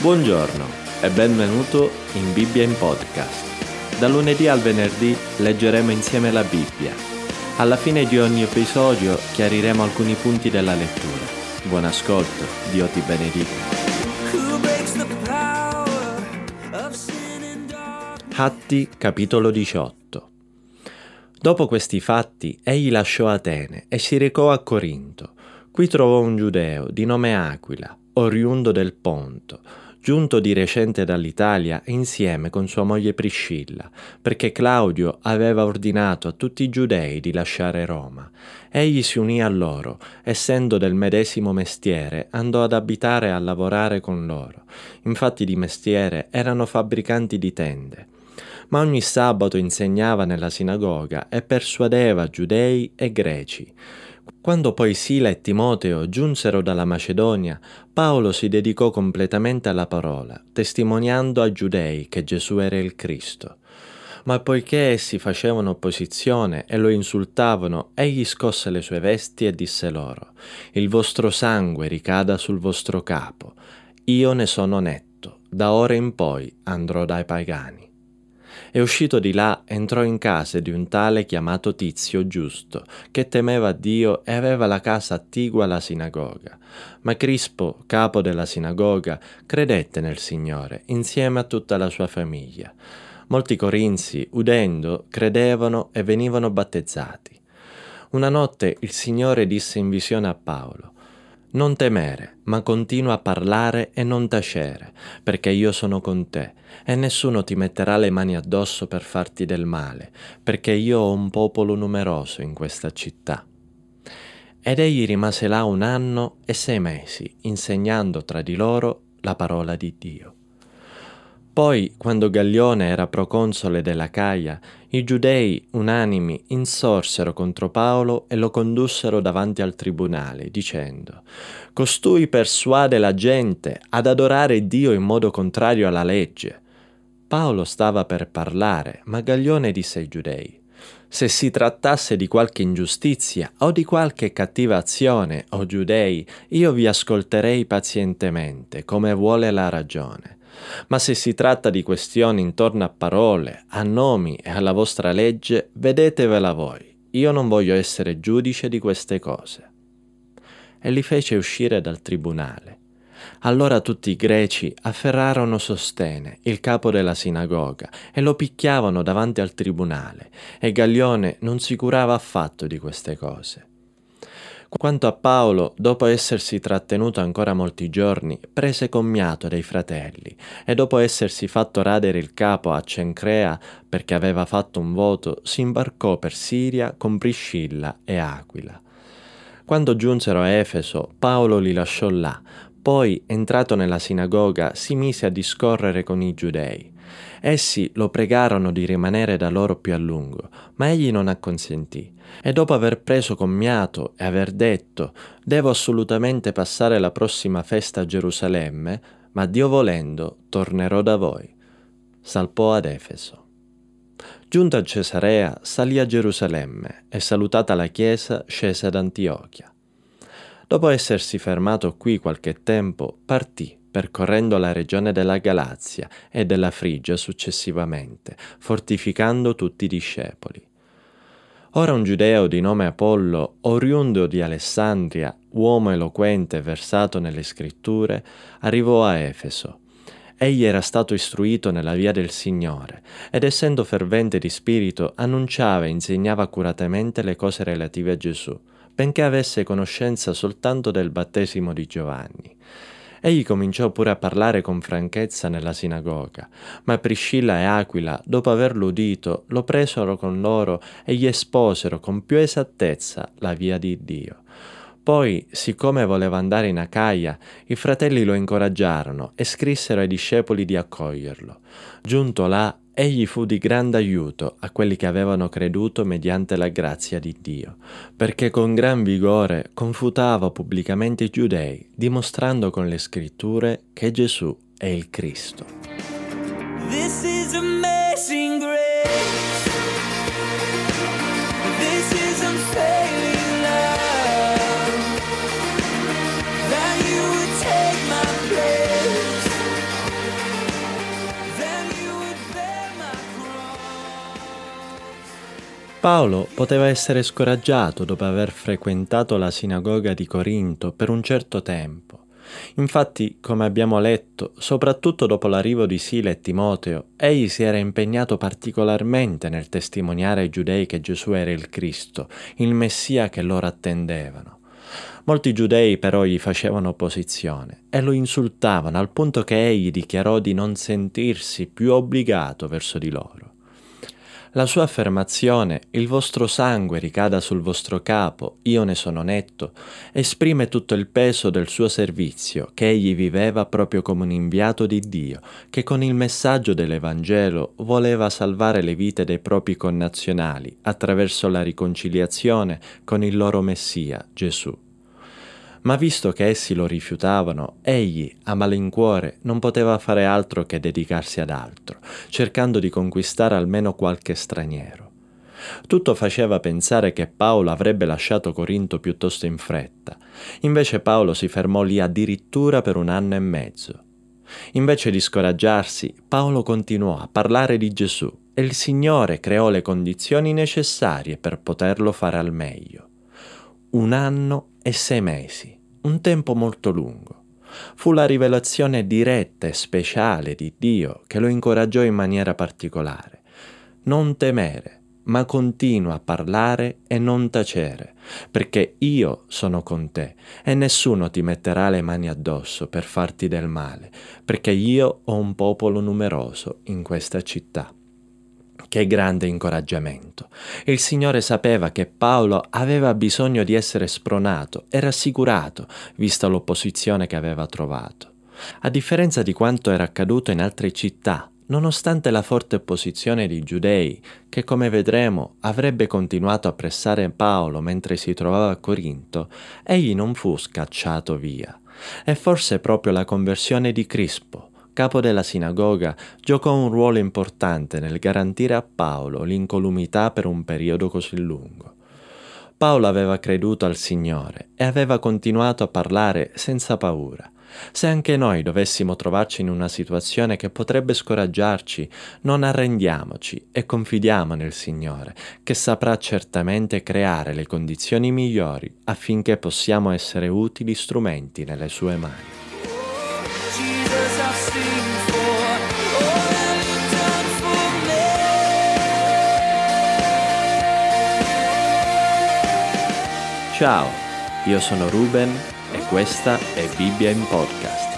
Buongiorno e benvenuto in Bibbia in podcast. Da lunedì al venerdì leggeremo insieme la Bibbia. Alla fine di ogni episodio chiariremo alcuni punti della lettura. Buon ascolto, Dio ti benedica. Atti capitolo 18 Dopo questi fatti egli lasciò Atene e si recò a Corinto. Qui trovò un giudeo di nome Aquila, oriundo del Ponto, giunto di recente dall'Italia insieme con sua moglie Priscilla, perché Claudio aveva ordinato a tutti i giudei di lasciare Roma. Egli si unì a loro, essendo del medesimo mestiere, andò ad abitare e a lavorare con loro. Infatti di mestiere erano fabbricanti di tende. Ma ogni sabato insegnava nella sinagoga e persuadeva giudei e greci. Quando poi Sila e Timoteo giunsero dalla Macedonia, Paolo si dedicò completamente alla parola, testimoniando ai giudei che Gesù era il Cristo. Ma poiché essi facevano opposizione e lo insultavano, egli scosse le sue vesti e disse loro, Il vostro sangue ricada sul vostro capo, io ne sono netto, da ora in poi andrò dai pagani. E uscito di là entrò in casa di un tale chiamato Tizio giusto, che temeva Dio e aveva la casa attigua alla sinagoga. Ma Crispo, capo della sinagoga, credette nel Signore, insieme a tutta la sua famiglia. Molti corinzi, udendo, credevano e venivano battezzati. Una notte il Signore disse in visione a Paolo, non temere, ma continua a parlare e non tacere, perché io sono con te, e nessuno ti metterà le mani addosso per farti del male, perché io ho un popolo numeroso in questa città. Ed egli rimase là un anno e sei mesi, insegnando tra di loro la parola di Dio. Poi, quando Gaglione era proconsole della Caia, i giudei unanimi insorsero contro Paolo e lo condussero davanti al tribunale, dicendo Costui persuade la gente ad adorare Dio in modo contrario alla legge. Paolo stava per parlare, ma Gaglione disse ai giudei se si trattasse di qualche ingiustizia o di qualche cattiva azione, o giudei, io vi ascolterei pazientemente, come vuole la ragione. Ma se si tratta di questioni intorno a parole, a nomi e alla vostra legge, vedetevela voi. Io non voglio essere giudice di queste cose. E li fece uscire dal tribunale. Allora tutti i greci afferrarono Sostene, il capo della sinagoga, e lo picchiavano davanti al tribunale, e Gaglione non si curava affatto di queste cose. Quanto a Paolo, dopo essersi trattenuto ancora molti giorni, prese commiato dei fratelli e dopo essersi fatto radere il capo a Cencrea perché aveva fatto un voto, si imbarcò per Siria con Priscilla e Aquila. Quando giunsero a Efeso, Paolo li lasciò là, poi, entrato nella sinagoga, si mise a discorrere con i giudei. Essi lo pregarono di rimanere da loro più a lungo, ma egli non acconsentì. E dopo aver preso commiato e aver detto devo assolutamente passare la prossima festa a Gerusalemme, ma Dio volendo tornerò da voi. Salpò ad Efeso. Giunto a Cesarea, salì a Gerusalemme e salutata la chiesa scese ad Antiochia. Dopo essersi fermato qui qualche tempo, partì percorrendo la regione della Galazia e della Frigia successivamente, fortificando tutti i discepoli. Ora un giudeo di nome Apollo, oriundo di Alessandria, uomo eloquente versato nelle scritture, arrivò a Efeso. Egli era stato istruito nella via del Signore ed essendo fervente di spirito annunciava e insegnava accuratamente le cose relative a Gesù, benché avesse conoscenza soltanto del battesimo di Giovanni. Egli cominciò pure a parlare con franchezza nella sinagoga, ma Priscilla e Aquila, dopo averlo udito, lo presero con loro e gli esposero con più esattezza la via di Dio. Poi, siccome voleva andare in Acaia, i fratelli lo incoraggiarono e scrissero ai discepoli di accoglierlo. Giunto là, egli fu di grande aiuto a quelli che avevano creduto mediante la grazia di Dio, perché con gran vigore confutava pubblicamente i giudei, dimostrando con le scritture che Gesù è il Cristo. Paolo poteva essere scoraggiato dopo aver frequentato la sinagoga di Corinto per un certo tempo. Infatti, come abbiamo letto, soprattutto dopo l'arrivo di Sila e Timoteo, egli si era impegnato particolarmente nel testimoniare ai giudei che Gesù era il Cristo, il Messia che loro attendevano. Molti giudei però gli facevano opposizione e lo insultavano al punto che egli dichiarò di non sentirsi più obbligato verso di loro. La sua affermazione, il vostro sangue ricada sul vostro capo, io ne sono netto, esprime tutto il peso del suo servizio, che egli viveva proprio come un inviato di Dio, che con il messaggio dell'Evangelo voleva salvare le vite dei propri connazionali attraverso la riconciliazione con il loro Messia, Gesù. Ma visto che essi lo rifiutavano, egli, a malincuore, non poteva fare altro che dedicarsi ad altro, cercando di conquistare almeno qualche straniero. Tutto faceva pensare che Paolo avrebbe lasciato Corinto piuttosto in fretta. Invece Paolo si fermò lì addirittura per un anno e mezzo. Invece di scoraggiarsi, Paolo continuò a parlare di Gesù e il Signore creò le condizioni necessarie per poterlo fare al meglio. Un anno e sei mesi, un tempo molto lungo. Fu la rivelazione diretta e speciale di Dio che lo incoraggiò in maniera particolare. Non temere, ma continua a parlare e non tacere, perché io sono con te e nessuno ti metterà le mani addosso per farti del male, perché io ho un popolo numeroso in questa città. Che grande incoraggiamento. Il Signore sapeva che Paolo aveva bisogno di essere spronato e rassicurato, vista l'opposizione che aveva trovato. A differenza di quanto era accaduto in altre città, nonostante la forte opposizione dei giudei, che come vedremo avrebbe continuato a pressare Paolo mentre si trovava a Corinto, egli non fu scacciato via. E forse proprio la conversione di Crispo, capo della sinagoga, giocò un ruolo importante nel garantire a Paolo l'incolumità per un periodo così lungo. Paolo aveva creduto al Signore e aveva continuato a parlare senza paura. Se anche noi dovessimo trovarci in una situazione che potrebbe scoraggiarci, non arrendiamoci e confidiamo nel Signore, che saprà certamente creare le condizioni migliori affinché possiamo essere utili strumenti nelle sue mani. Ciao, io sono Ruben e questa è Bibbia in Podcast.